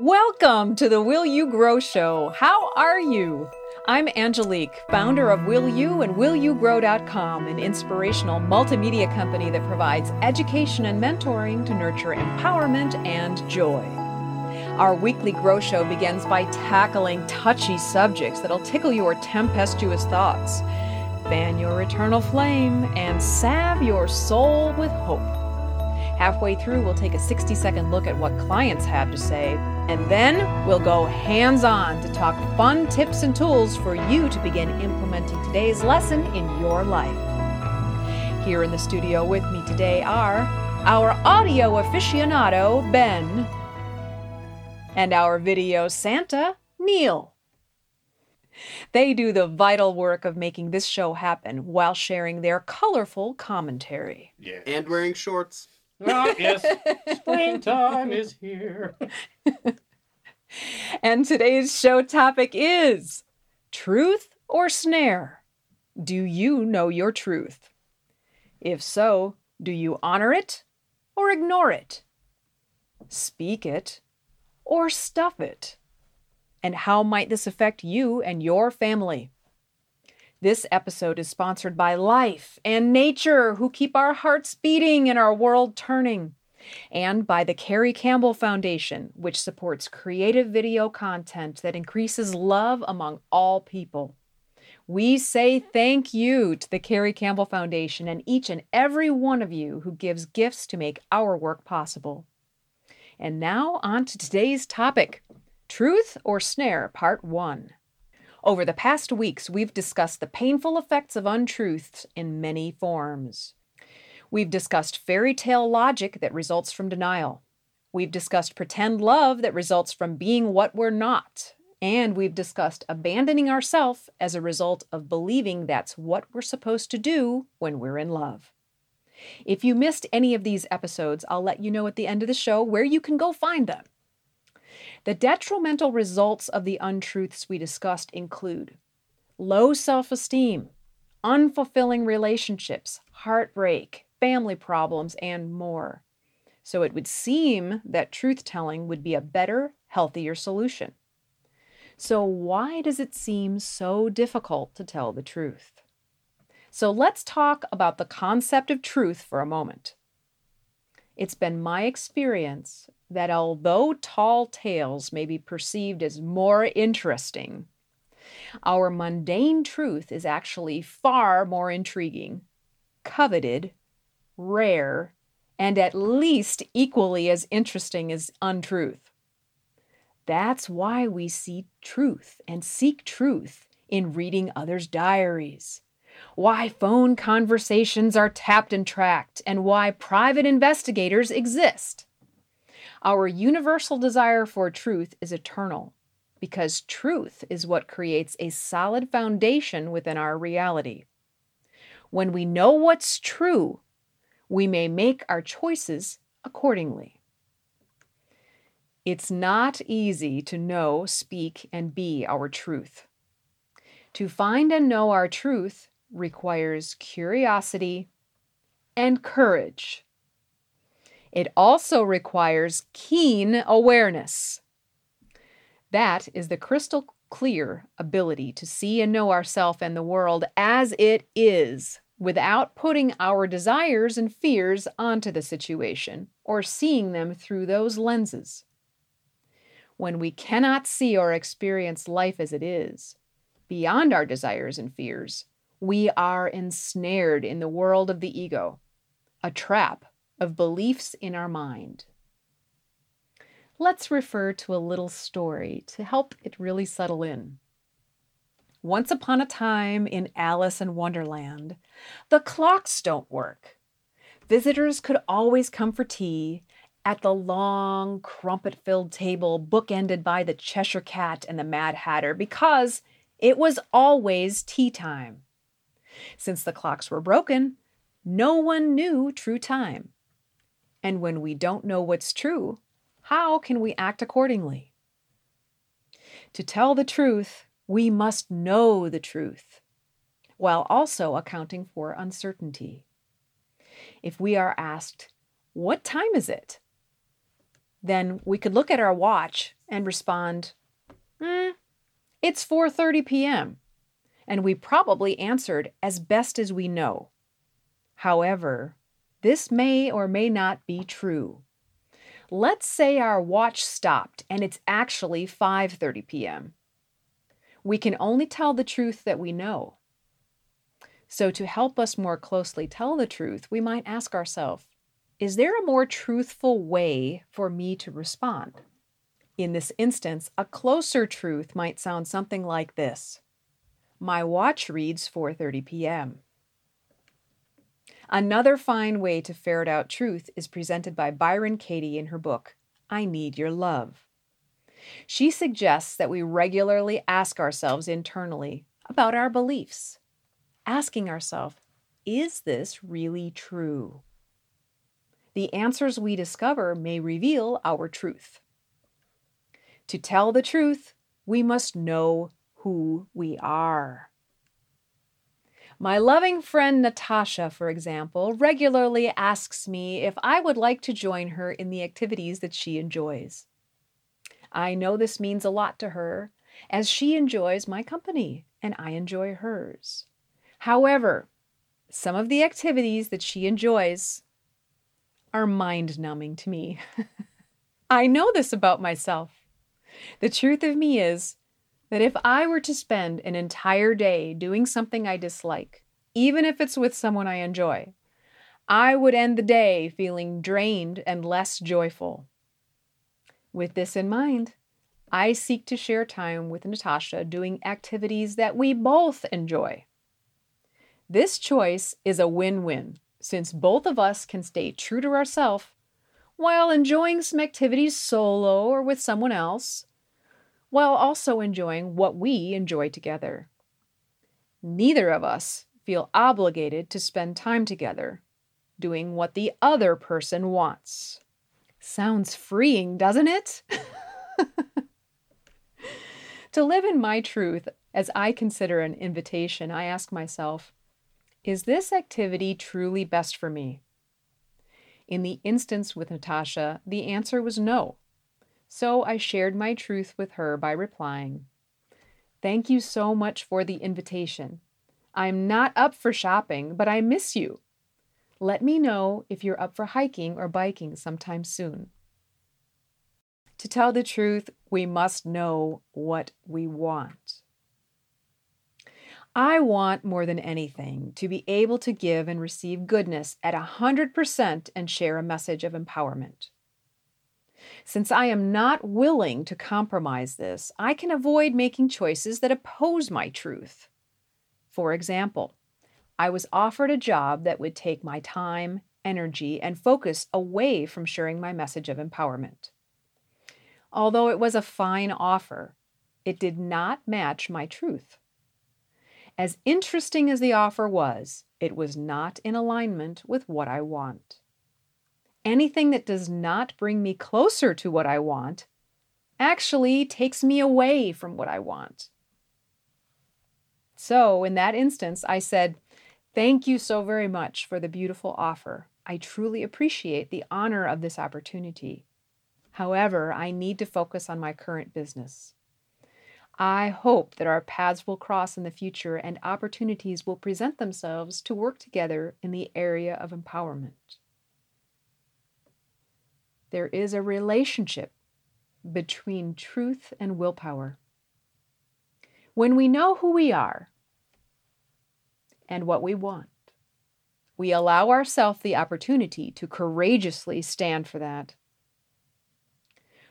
Welcome to the Will You Grow Show. How are you? I'm Angelique, founder of Will You and WillYouGrow.com, an inspirational multimedia company that provides education and mentoring to nurture empowerment and joy. Our weekly Grow Show begins by tackling touchy subjects that'll tickle your tempestuous thoughts, fan your eternal flame, and salve your soul with hope. Halfway through, we'll take a 60 second look at what clients have to say, and then we'll go hands on to talk fun tips and tools for you to begin implementing today's lesson in your life. Here in the studio with me today are our audio aficionado, Ben, and our video Santa, Neil. They do the vital work of making this show happen while sharing their colorful commentary. Yeah. and wearing shorts. Oh, yes. Springtime is here. And today's show topic is Truth or Snare? Do you know your truth? If so, do you honor it or ignore it? Speak it or stuff it? And how might this affect you and your family? This episode is sponsored by Life and Nature, who keep our hearts beating and our world turning and by the Carrie Campbell Foundation, which supports creative video content that increases love among all people. We say thank you to the Carrie Campbell Foundation and each and every one of you who gives gifts to make our work possible. And now on to today's topic Truth or Snare, Part 1. Over the past weeks, we've discussed the painful effects of untruths in many forms. We've discussed fairy tale logic that results from denial. We've discussed pretend love that results from being what we're not. And we've discussed abandoning ourselves as a result of believing that's what we're supposed to do when we're in love. If you missed any of these episodes, I'll let you know at the end of the show where you can go find them. The detrimental results of the untruths we discussed include low self esteem, unfulfilling relationships, heartbreak, family problems, and more. So it would seem that truth telling would be a better, healthier solution. So, why does it seem so difficult to tell the truth? So, let's talk about the concept of truth for a moment. It's been my experience that although tall tales may be perceived as more interesting, our mundane truth is actually far more intriguing, coveted, rare, and at least equally as interesting as untruth. That's why we see truth and seek truth in reading others' diaries. Why phone conversations are tapped and tracked, and why private investigators exist. Our universal desire for truth is eternal because truth is what creates a solid foundation within our reality. When we know what's true, we may make our choices accordingly. It's not easy to know, speak, and be our truth. To find and know our truth requires curiosity and courage. It also requires keen awareness. That is the crystal clear ability to see and know ourself and the world as it is without putting our desires and fears onto the situation or seeing them through those lenses. When we cannot see or experience life as it is, beyond our desires and fears, we are ensnared in the world of the ego, a trap of beliefs in our mind. Let's refer to a little story to help it really settle in. Once upon a time in Alice in Wonderland, the clocks don't work. Visitors could always come for tea at the long, crumpet filled table bookended by the Cheshire Cat and the Mad Hatter because it was always tea time. Since the clocks were broken, no one knew true time. And when we don't know what's true, how can we act accordingly? To tell the truth, we must know the truth, while also accounting for uncertainty. If we are asked, What time is it? then we could look at our watch and respond, mm, "It's 4:30 p.m." And we probably answered as best as we know. However, this may or may not be true. Let's say our watch stopped and it's actually 5:30 p.m. We can only tell the truth that we know. So to help us more closely tell the truth, we might ask ourselves, is there a more truthful way for me to respond? In this instance, a closer truth might sound something like this. My watch reads 4:30 p.m. Another fine way to ferret out truth is presented by Byron Katie in her book, I Need Your Love. She suggests that we regularly ask ourselves internally about our beliefs, asking ourselves, is this really true? The answers we discover may reveal our truth. To tell the truth, we must know who we are. My loving friend Natasha, for example, regularly asks me if I would like to join her in the activities that she enjoys. I know this means a lot to her, as she enjoys my company and I enjoy hers. However, some of the activities that she enjoys are mind numbing to me. I know this about myself. The truth of me is that if I were to spend an entire day doing something I dislike, even if it's with someone I enjoy, I would end the day feeling drained and less joyful. With this in mind, I seek to share time with Natasha doing activities that we both enjoy. This choice is a win win since both of us can stay true to ourselves while enjoying some activities solo or with someone else while also enjoying what we enjoy together. Neither of us feel obligated to spend time together doing what the other person wants. Sounds freeing, doesn't it? to live in my truth as I consider an invitation, I ask myself, is this activity truly best for me? In the instance with Natasha, the answer was no. So I shared my truth with her by replying, Thank you so much for the invitation. I'm not up for shopping, but I miss you. Let me know if you're up for hiking or biking sometime soon. To tell the truth, we must know what we want. I want more than anything to be able to give and receive goodness at a 100% and share a message of empowerment. Since I am not willing to compromise this, I can avoid making choices that oppose my truth. For example, I was offered a job that would take my time, energy, and focus away from sharing my message of empowerment. Although it was a fine offer, it did not match my truth. As interesting as the offer was, it was not in alignment with what I want anything that does not bring me closer to what I want actually takes me away from what I want. So, in that instance, I said, Thank you so very much for the beautiful offer. I truly appreciate the honor of this opportunity. However, I need to focus on my current business. I hope that our paths will cross in the future and opportunities will present themselves to work together in the area of empowerment there is a relationship between truth and willpower. When we know who we are and what we want, we allow ourselves the opportunity to courageously stand for that.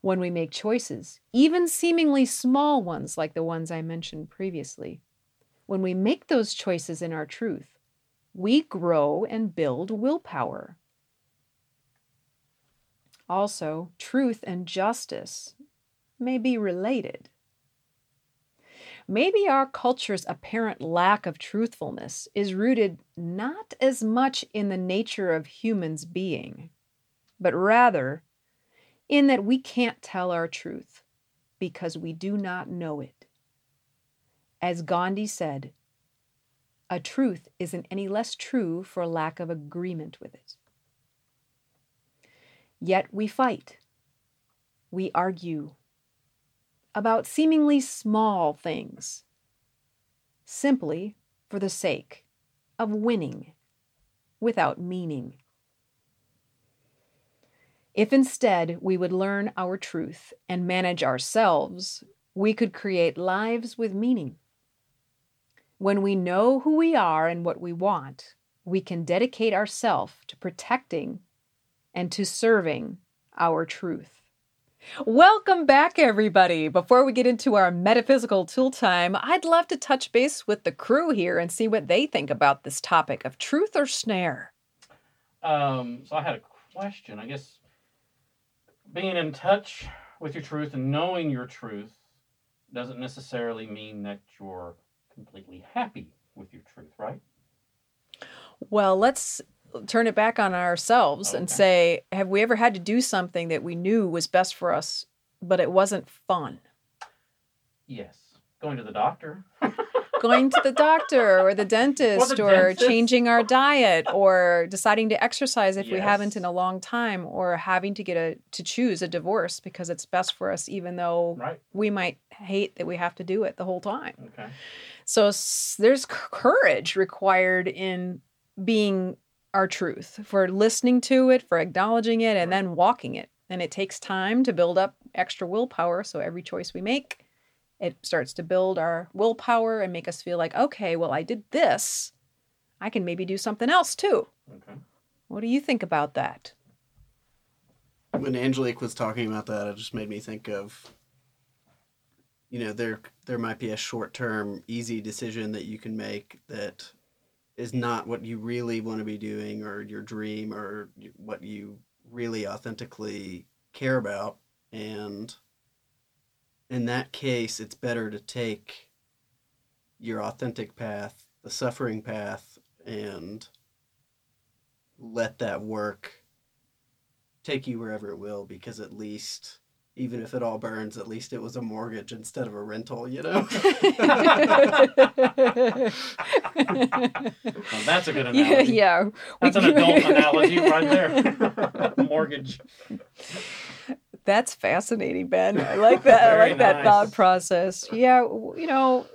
When we make choices, even seemingly small ones like the ones I mentioned previously, when we make those choices in our truth, we grow and build willpower. Also, truth and justice may be related. Maybe our culture's apparent lack of truthfulness is rooted not as much in the nature of humans being, but rather in that we can't tell our truth because we do not know it. As Gandhi said, a truth isn't any less true for lack of agreement with it. Yet we fight. we argue about seemingly small things, simply for the sake of winning without meaning. If instead we would learn our truth and manage ourselves, we could create lives with meaning. When we know who we are and what we want, we can dedicate ourselves to protecting and to serving our truth. Welcome back, everybody. Before we get into our metaphysical tool time, I'd love to touch base with the crew here and see what they think about this topic of truth or snare. Um, so I had a question. I guess being in touch with your truth and knowing your truth doesn't necessarily mean that you're completely happy with your truth, right? Well, let's turn it back on ourselves oh, and say, have we ever had to do something that we knew was best for us, but it wasn't fun? Yes. Going to the doctor. Going to the doctor or the dentist or, dentist. changing our diet or deciding to exercise if we haven't in a long time or having to get a to choose a divorce because it's best for us even though Right. we might hate that we have to do it the whole time. Okay. So s- there's courage required in being our truth, for listening to it, for acknowledging it, and then walking it. And it takes time to build up extra willpower. So every choice we make, it starts to build our willpower and make us feel like, okay, well, I did this. I can maybe do something else too. Okay. What do you think about that? when Angelique was talking about that, it just made me think of, you know, there there might be a short term easy decision that you can make that is not what you really want to be doing or your dream or what you really authentically care about, and in that case, it's better to take your authentic path, the suffering path, and let that work take you wherever it will because at least even if it all burns at least it was a mortgage instead of a rental you know Well, that's a good analogy. yeah. That's an adult analogy right there. Mortgage. That's fascinating, Ben. I like that. I Very like that thought process. Yeah, you know,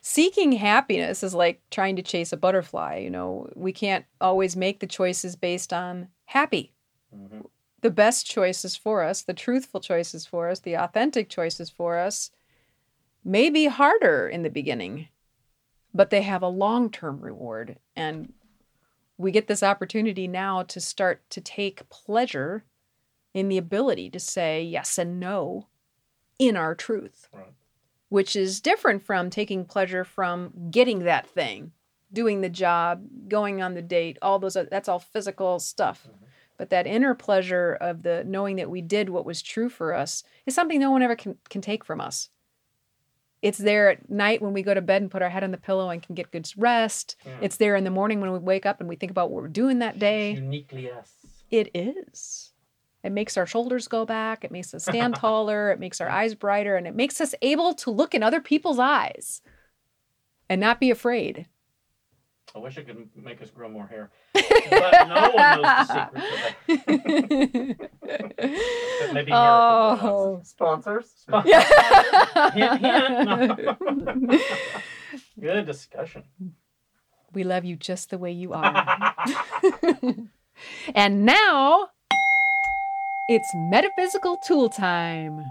seeking happiness is like trying to chase a butterfly. You know, we can't always make the choices based on happy. Mhm. The best choices for us, the truthful choices for us, the authentic choices for us may be harder in the beginning, but they have a long term reward. And we get this opportunity now to start to take pleasure in the ability to say yes and no in our truth, Right. which is different from taking pleasure from getting that thing, doing the job, going on the date, all those, that's all physical stuff. Mhm. But that inner pleasure of the knowing that we did what was true for us is something no one ever can, can take from us. It's there at night when we go to bed and put our head on the pillow and can get good rest. Yeah. It's there in the morning when we wake up and we think about what we're doing that day. Uniquely us. It is. It makes our shoulders go back. It makes us stand taller. It makes our eyes brighter. And it makes us able to look in other people's eyes and not be afraid. I wish I could make us grow more hair. But no one knows the secret to that. Maybe hair oh. Sponsors. Yeah. Hint, hint. Good discussion. we love you just the way you are. and now it's metaphysical tool time.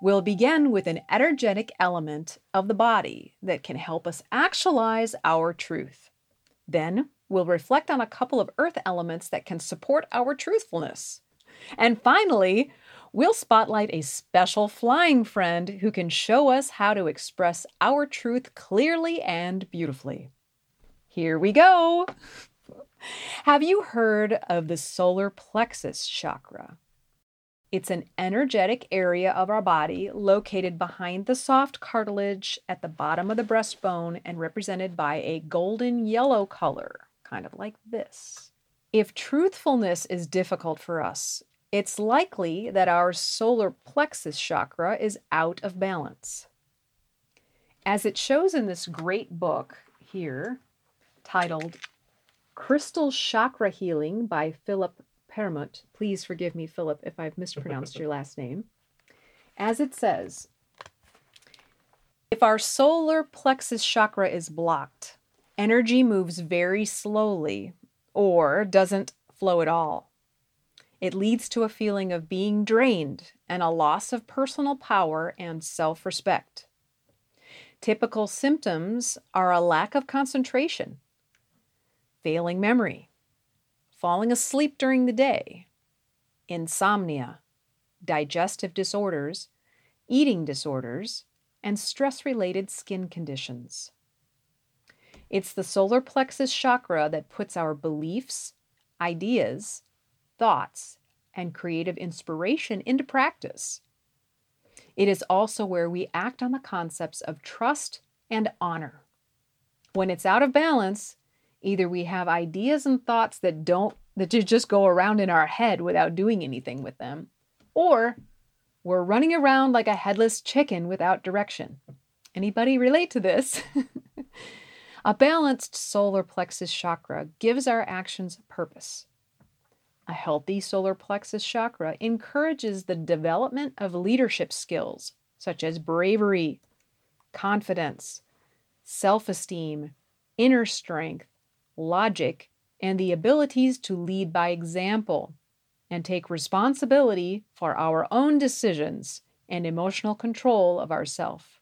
We'll begin with an energetic element of the body that can help us actualize our truth. Then we'll reflect on a couple of earth elements that can support our truthfulness. And finally, we'll spotlight a special flying friend who can show us how to express our truth clearly and beautifully. Here we go. Have you heard of the solar plexus chakra? It's an energetic area of our body located behind the soft cartilage at the bottom of the breastbone and represented by a golden yellow color, kind of like this. If truthfulness is difficult for us, it's likely that our solar plexus chakra is out of balance. As it shows in this great book here, titled Crystal Chakra Healing by Philip Permutt. Please forgive me, Philip, if I've mispronounced your last name. As it says, if our solar plexus chakra is blocked, energy moves very slowly or doesn't flow at all. It leads to a feeling of being drained and a loss of personal power and self respect. Typical symptoms are a lack of concentration, failing memory, falling asleep during the day, insomnia, digestive disorders, eating disorders, and stress related skin conditions. It's the solar plexus chakra that puts our beliefs, ideas, thoughts, and creative inspiration into practice. It is also where we act on the concepts of trust and honor. When it's out of balance, either we have ideas and thoughts that don't that just go around in our head without doing anything with them, or we're running around like a headless chicken without direction. Anybody relate to this? a balanced solar plexus chakra gives our actions purpose. A healthy solar plexus chakra encourages the development of leadership skills such as bravery, confidence, self esteem, inner strength, logic, and the abilities to lead by example and take responsibility for our own decisions and emotional control of ourself.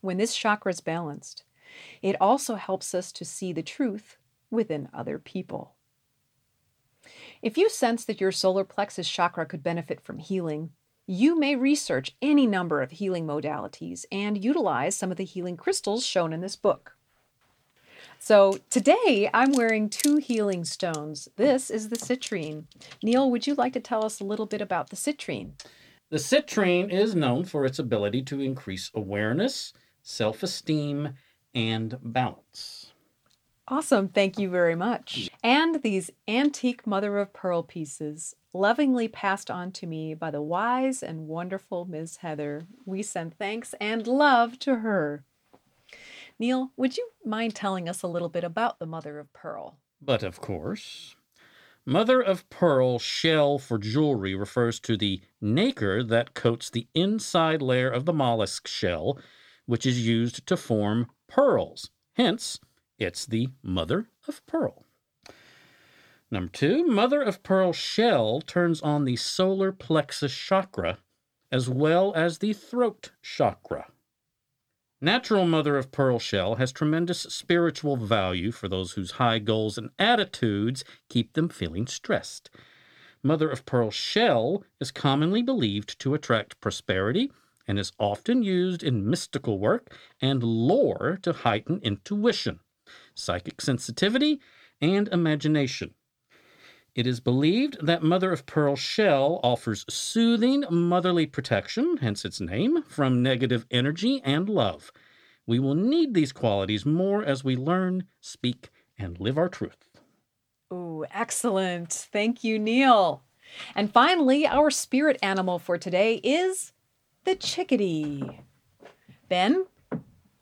When this chakra is balanced, it also helps us to see the truth within other people. If you sense that your solar plexus chakra could benefit from healing, you may research any number of healing modalities and utilize some of the healing crystals shown in this book. So today I'm wearing two healing stones. This is the citrine. Neil, would you like to tell us a little bit about the citrine? The citrine is known for its ability to increase awareness, self esteem, and balance. Awesome. Thank you very much. And these antique mother of pearl pieces, lovingly passed on to me by the wise and wonderful Miss Heather. We send thanks and love to her. Neil, would you mind telling us a little bit about the mother of pearl? But of course. Mother of pearl shell for jewelry refers to the nacre that coats the inside layer of the mollusk shell, which is used to form pearls. Hence, it's the mother of pearl. Number two, mother of pearl shell turns on the solar plexus chakra as well as the throat chakra. Natural mother of pearl shell has tremendous spiritual value for those whose high goals and attitudes keep them feeling stressed. Mother of pearl shell is commonly believed to attract prosperity and is often used in mystical work and lore to heighten intuition psychic sensitivity, and imagination. It is believed that mother of pearl shell offers soothing motherly protection, hence its name, from negative energy and love. We will need these qualities more as we learn, speak, and live our truth. Oh, excellent. Thank you, Neil. And finally, our spirit animal for today is the chickadee. Ben,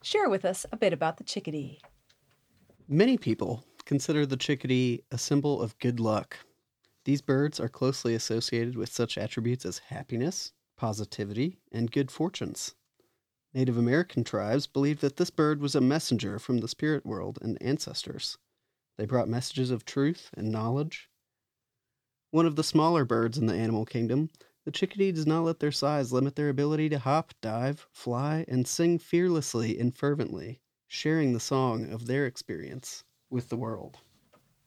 share with us a bit about the chickadee. Many people consider the chickadee a symbol of good luck. These birds are closely associated with such attributes as happiness, positivity, and good fortunes. Native American tribes believed that this bird was a messenger from the spirit world and ancestors. They brought messages of truth and knowledge. One of the smaller birds in the animal kingdom, the chickadee does not let their size limit their ability to hop, dive, fly, and sing fearlessly and fervently sharing the song of their experience with the world.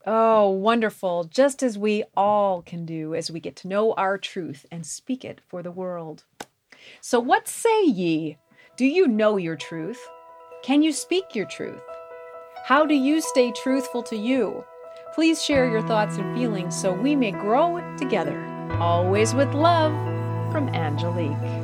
Oh, wonderful. Just as we all can do as we get to know our truth and speak it for the world. So, what say ye? Do you know your truth? Can you speak your truth? How do you stay truthful to you? Please share your thoughts and feelings so we may grow together. Always with love from Angelique.